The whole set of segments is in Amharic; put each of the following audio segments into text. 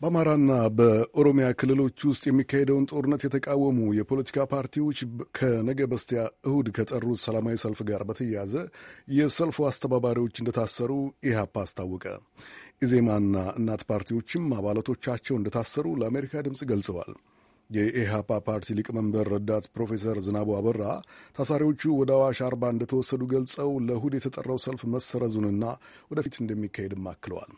በአማራና በኦሮሚያ ክልሎች ውስጥ የሚካሄደውን ጦርነት የተቃወሙ የፖለቲካ ፓርቲዎች ከነገ በስቲያ እሁድ ከጠሩት ሰላማዊ ሰልፍ ጋር በተያያዘ የሰልፉ አስተባባሪዎች እንደታሰሩ ኢህአፓ አስታወቀ። ኢዜማና እናት ፓርቲዎችም አባላቶቻቸው እንደታሰሩ ለአሜሪካ ድምፅ ገልጸዋል። የኢህአፓ ፓርቲ ሊቀመንበር ረዳት ፕሮፌሰር ዝናቡ አበራ ታሳሪዎቹ ወደ አዋሽ አርባ እንደተወሰዱ ገልጸው ለእሁድ የተጠራው ሰልፍ መሰረዙንና ወደፊት እንደሚካሄድም አክለዋል።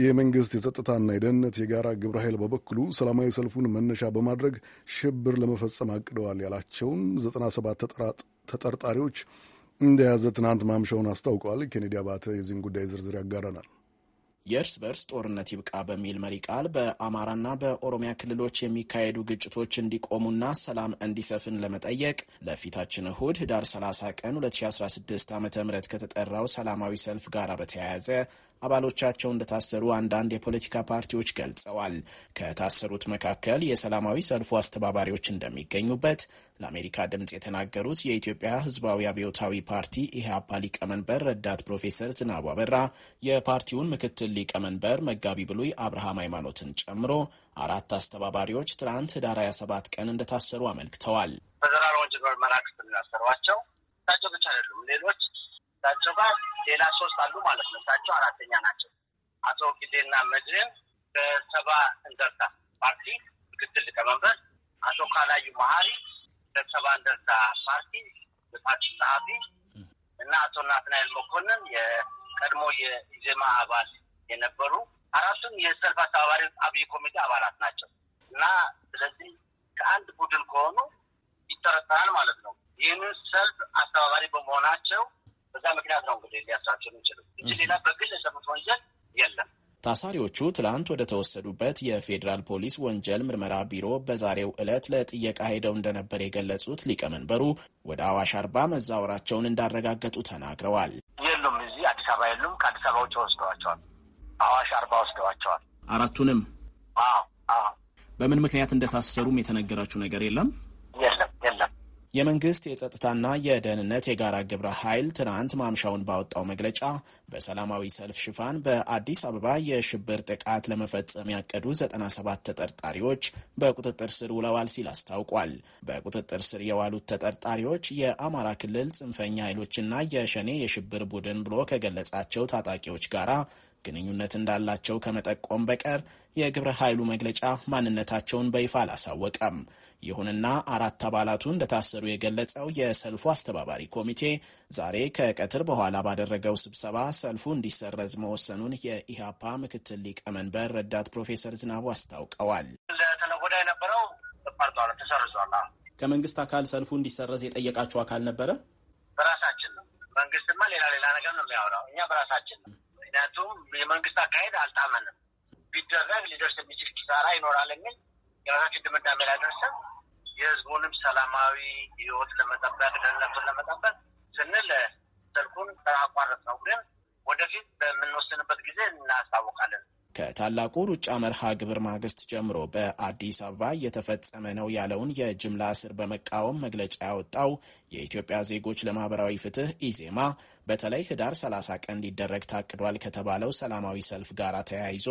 የመንግስት የጸጥታና የደህንነት የጋራ ግብረ ኃይል በበኩሉ ሰላማዊ ሰልፉን መነሻ በማድረግ ሽብር ለመፈጸም አቅደዋል ያላቸውን ዘጠና ሰባት ተጠርጣሪዎች እንደያዘ ትናንት ማምሻውን አስታውቀዋል። ኬኔዲ አባተ የዚህን ጉዳይ ዝርዝር ያጋረናል። የእርስ በርስ ጦርነት ይብቃ በሚል መሪ ቃል በአማራና በኦሮሚያ ክልሎች የሚካሄዱ ግጭቶች እንዲቆሙና ሰላም እንዲሰፍን ለመጠየቅ ለፊታችን እሁድ ህዳር 30 ቀን 2016 ዓ ም ከተጠራው ሰላማዊ ሰልፍ ጋር በተያያዘ አባሎቻቸው እንደታሰሩ አንዳንድ የፖለቲካ ፓርቲዎች ገልጸዋል። ከታሰሩት መካከል የሰላማዊ ሰልፉ አስተባባሪዎች እንደሚገኙበት ለአሜሪካ ድምፅ የተናገሩት የኢትዮጵያ ሕዝባዊ አብዮታዊ ፓርቲ ኢህአፓ ሊቀመንበር ረዳት ፕሮፌሰር ዝናቡ አበራ የፓርቲውን ምክትል ሊቀመንበር መጋቢ ብሉይ አብርሃም ሃይማኖትን ጨምሮ አራት አስተባባሪዎች ትናንት ህዳር 27 ቀን እንደታሰሩ አመልክተዋል። ፌደራል ወንጀል ምርመራ ክፍል ያሰሯቸው እሳቸው ብቻ አይደሉም። ሌሎች እሳቸው ጋር ሌላ ሶስት አሉ ማለት ነው። እሳቸው አራተኛ ናቸው። አቶ ጊዜና መድህን ከሰባ እንደርታ ፓርቲ ምክትል ሊቀመንበር፣ አቶ ካላዩ መሀሪ ከሰባ እንደርታ ፓርቲ የፓርቲ ጸሐፊ እና አቶ ናትናኤል መኮንን የቀድሞ የኢዜማ አባል የነበሩ አራቱም የሰልፍ አስተባባሪ አብይ ኮሚቴ አባላት ናቸው እና ስለዚህ ከአንድ ቡድን ከሆኑ ይጠረጠራል ማለት ነው። ይህንን ሰልፍ አስተባባሪ በመሆናቸው በዛ ምክንያት ነው እንግዲህ ሊያስራቸው የሚችሉ እንጂ ሌላ በግል የሰሩት ወንጀል የለም። ታሳሪዎቹ ትላንት ወደ ተወሰዱበት የፌዴራል ፖሊስ ወንጀል ምርመራ ቢሮ በዛሬው ዕለት ለጥየቃ ሄደው እንደነበር የገለጹት ሊቀመንበሩ ወደ አዋሽ አርባ መዛወራቸውን እንዳረጋገጡ ተናግረዋል። የሉም፣ እዚህ አዲስ አበባ የሉም። ከአዲስ አበባ ውጭ ወስደዋቸዋል። አዋሽ አርባ ወስደዋቸዋል። አራቱንም? አዎ፣ አዎ። በምን ምክንያት እንደታሰሩም የተነገራችሁ ነገር የለም? የመንግስት የጸጥታና የደህንነት የጋራ ግብረ ኃይል ትናንት ማምሻውን ባወጣው መግለጫ በሰላማዊ ሰልፍ ሽፋን በአዲስ አበባ የሽብር ጥቃት ለመፈጸም ያቀዱ 97 ተጠርጣሪዎች በቁጥጥር ስር ውለዋል ሲል አስታውቋል። በቁጥጥር ስር የዋሉት ተጠርጣሪዎች የአማራ ክልል ጽንፈኛ ኃይሎችና የሸኔ የሽብር ቡድን ብሎ ከገለጻቸው ታጣቂዎች ጋራ ግንኙነት እንዳላቸው ከመጠቆም በቀር የግብረ ኃይሉ መግለጫ ማንነታቸውን በይፋ አላሳወቀም። ይሁንና አራት አባላቱ እንደታሰሩ የገለጸው የሰልፉ አስተባባሪ ኮሚቴ ዛሬ ከቀትር በኋላ ባደረገው ስብሰባ ሰልፉ እንዲሰረዝ መወሰኑን የኢህአፓ ምክትል ሊቀመንበር ረዳት ፕሮፌሰር ዝናቡ አስታውቀዋል። ለተነጎዳ የነበረው ተሰርዟል። ከመንግስት አካል ሰልፉ እንዲሰረዝ የጠየቃችሁ አካል ነበረ? በራሳችን ነው። መንግስትማ ሌላ ሌላ ነገር ነው የሚያወራው። እኛ በራሳችን ነው። ምክንያቱም የመንግስት አካሄድ አልጣመንም። ቢደረግ ሊደርስ የሚችል ኪሳራ ይኖራል የሚል የራሳችን ድምዳሜ ላይ ደርሰን የህዝቡንም ሰላማዊ ህይወት ለመጠበቅ ደህንነቱን ለመጠበቅ ስንል ሰልፉን አቋረጥ ነው። ግን ወደፊት በምንወስንበት ጊዜ እናስታውቃለን። ከታላቁ ሩጫ መርሃ ግብር ማግስት ጀምሮ በአዲስ አበባ እየተፈጸመ ነው ያለውን የጅምላ እስር በመቃወም መግለጫ ያወጣው የኢትዮጵያ ዜጎች ለማህበራዊ ፍትህ ኢዜማ በተለይ ህዳር 30 ቀን ሊደረግ ታቅዷል ከተባለው ሰላማዊ ሰልፍ ጋር ተያይዞ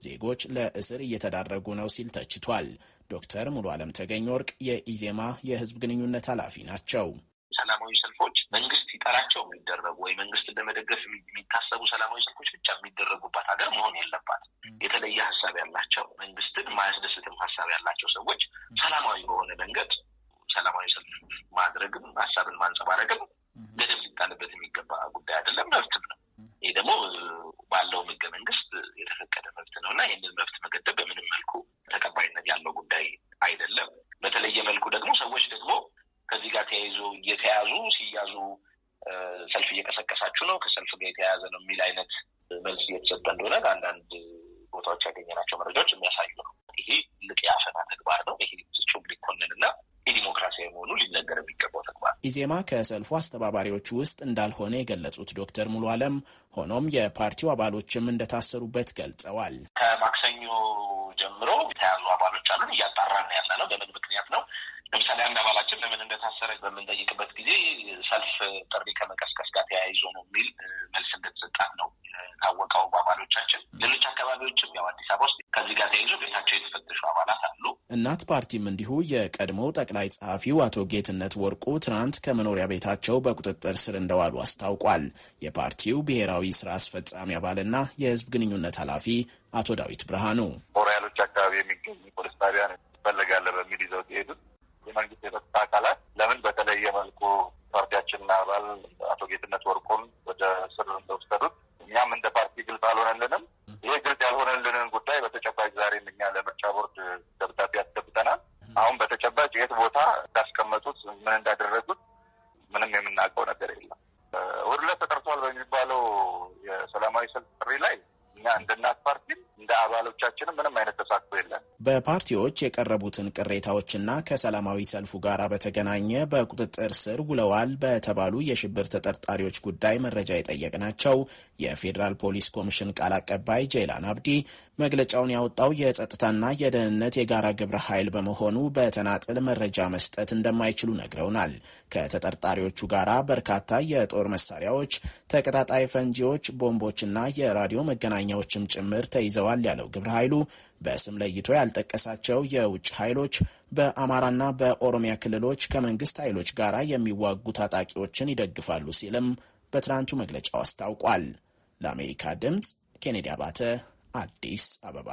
ዜጎች ለእስር እየተዳረጉ ነው ሲል ተችቷል። ዶክተር ሙሉ አለም ተገኝ ወርቅ የኢዜማ የህዝብ ግንኙነት ኃላፊ ናቸው። ሰላማዊ ሰልፎች መንግስት ይጠራቸው የሚደረጉ ወይ መንግስትን ለመደገፍ የሚታሰቡ ሰላማዊ ሰልፎች ብቻ የሚደረጉባት ሀገር መሆን የለባት። የተለየ ሀሳብ ያላቸው መንግስትን ማያስደስትም ሀሳብ ያላቸው ሰዎች ሰላማዊ በሆነ መንገድ ሰላማዊ ሰልፍ ማድረግም ሀሳብን ማንጸባረቅም ገደብ ሊጣልበት የሚገባ ጉዳይ አይደለም፣ መብትም ነው። ይህ ደግሞ ባለው ህገ መንግስት የተፈቀደ መብት ነው እና ይህንን መብት መገደብ በምንም መልኩ ተቀባይነት ያለው ጉዳይ አይደለም። በተለየ መልኩ ደግሞ ሰዎች ደግሞ ከዚህ ጋር ተያይዞ እየተያዙ ሲያዙ ሰልፍ እየቀሰቀሳችሁ ነው፣ ከሰልፍ ጋር የተያያዘ ነው የሚል አይነት መልስ እየተሰጠ እንደሆነ ከአንዳንድ ቦታዎች ያገኘናቸው መረጃዎች የሚያሳዩ ነው። ይሄ ትልቅ የአፈና ተግባር ነው። ይሄ ፍጹም ሊኮንን እና የዲሞክራሲያዊ መሆኑ ሊነገር የሚገባው ተግባር ኢዜማ ከሰልፉ አስተባባሪዎች ውስጥ እንዳልሆነ የገለጹት ዶክተር ሙሉ አለም ሆኖም የፓርቲው አባሎችም እንደታሰሩበት ገልጸዋል። ከማክሰኞ ጀምሮ የተያዙ አባሎች አሉን። እያጣራን ያለ ነው። በምን ምክንያት ነው? ለምሳሌ አንድ አባላችን ለምን እንደታሰረ በምንጠይቅበት ጊዜ ሰልፍ ጥሪ ከመቀስቀስ ጋር ተያይዞ ነው የሚል መልስ እንደተሰጣት ነው የታወቀው አባሎቻችን። ሌሎች አካባቢዎችም ያው አዲስ አበባ ውስጥ ከዚህ ጋር ተያይዞ ቤታቸው የተፈተሹ አባላት አሉ። እናት ፓርቲም እንዲሁ የቀድሞው ጠቅላይ ጸሐፊው አቶ ጌትነት ወርቁ ትናንት ከመኖሪያ ቤታቸው በቁጥጥር ስር እንደዋሉ አስታውቋል። የፓርቲው ብሔራዊ ስራ አስፈጻሚ አባልና የህዝብ ግንኙነት ኃላፊ አቶ ዳዊት ብርሃኑ ሞሪያሎች አካባቢ የሚገኝ ፖሊስ ጣቢያ ይፈለጋለ በሚል ይዘው ሲሄዱት የመንግስት የጸጥታ አካላት ለምን በተለየ መልኩ ፓርቲያችንና አባል አቶ ጌትነት ወርቁን ወደ ስር እንደወሰዱት እኛም እንደ ፓርቲ ግልጽ አልሆነልንም። ይሄ ግልጽ ያልሆነልንን ጉዳይ በተጨባጭ ዛሬም እኛ ለምርጫ ቦርድ ደብዳቤ አስገብተናል። አሁን በተጨባጭ የት ቦታ እንዳስቀመጡት ምን እንዳደረጉት ምንም የምናውቀው ነገር የለም። እሑድ ተጠርቷል በሚባለው የሰላማዊ ሰልፍ ጥሪ ላይ እኛ እንደ እናት ፓርቲም እንደ አባሎቻችንም ምንም አይነት ተሳትፎ የለን። በፓርቲዎች የቀረቡትን ቅሬታዎችና ከሰላማዊ ሰልፉ ጋር በተገናኘ በቁጥጥር ስር ውለዋል በተባሉ የሽብር ተጠርጣሪዎች ጉዳይ መረጃ የጠየቅናቸው የፌዴራል ፖሊስ ኮሚሽን ቃል አቀባይ ጄይላን አብዲ መግለጫውን ያወጣው የጸጥታና የደህንነት የጋራ ግብረ ኃይል በመሆኑ በተናጥል መረጃ መስጠት እንደማይችሉ ነግረውናል። ከተጠርጣሪዎቹ ጋር በርካታ የጦር መሳሪያዎች፣ ተቀጣጣይ ፈንጂዎች፣ ቦምቦችና የራዲዮ መገናኛዎችም ጭምር ተይዘዋል ያለው ግብረ ኃይሉ በስም ለይቶ ያልጠቀሳቸው የውጭ ኃይሎች በአማራና በኦሮሚያ ክልሎች ከመንግስት ኃይሎች ጋር የሚዋጉ ታጣቂዎችን ይደግፋሉ ሲልም በትናንቱ መግለጫው አስታውቋል። ለአሜሪካ ድምፅ ኬኔዲ አባተ አዲስ አበባ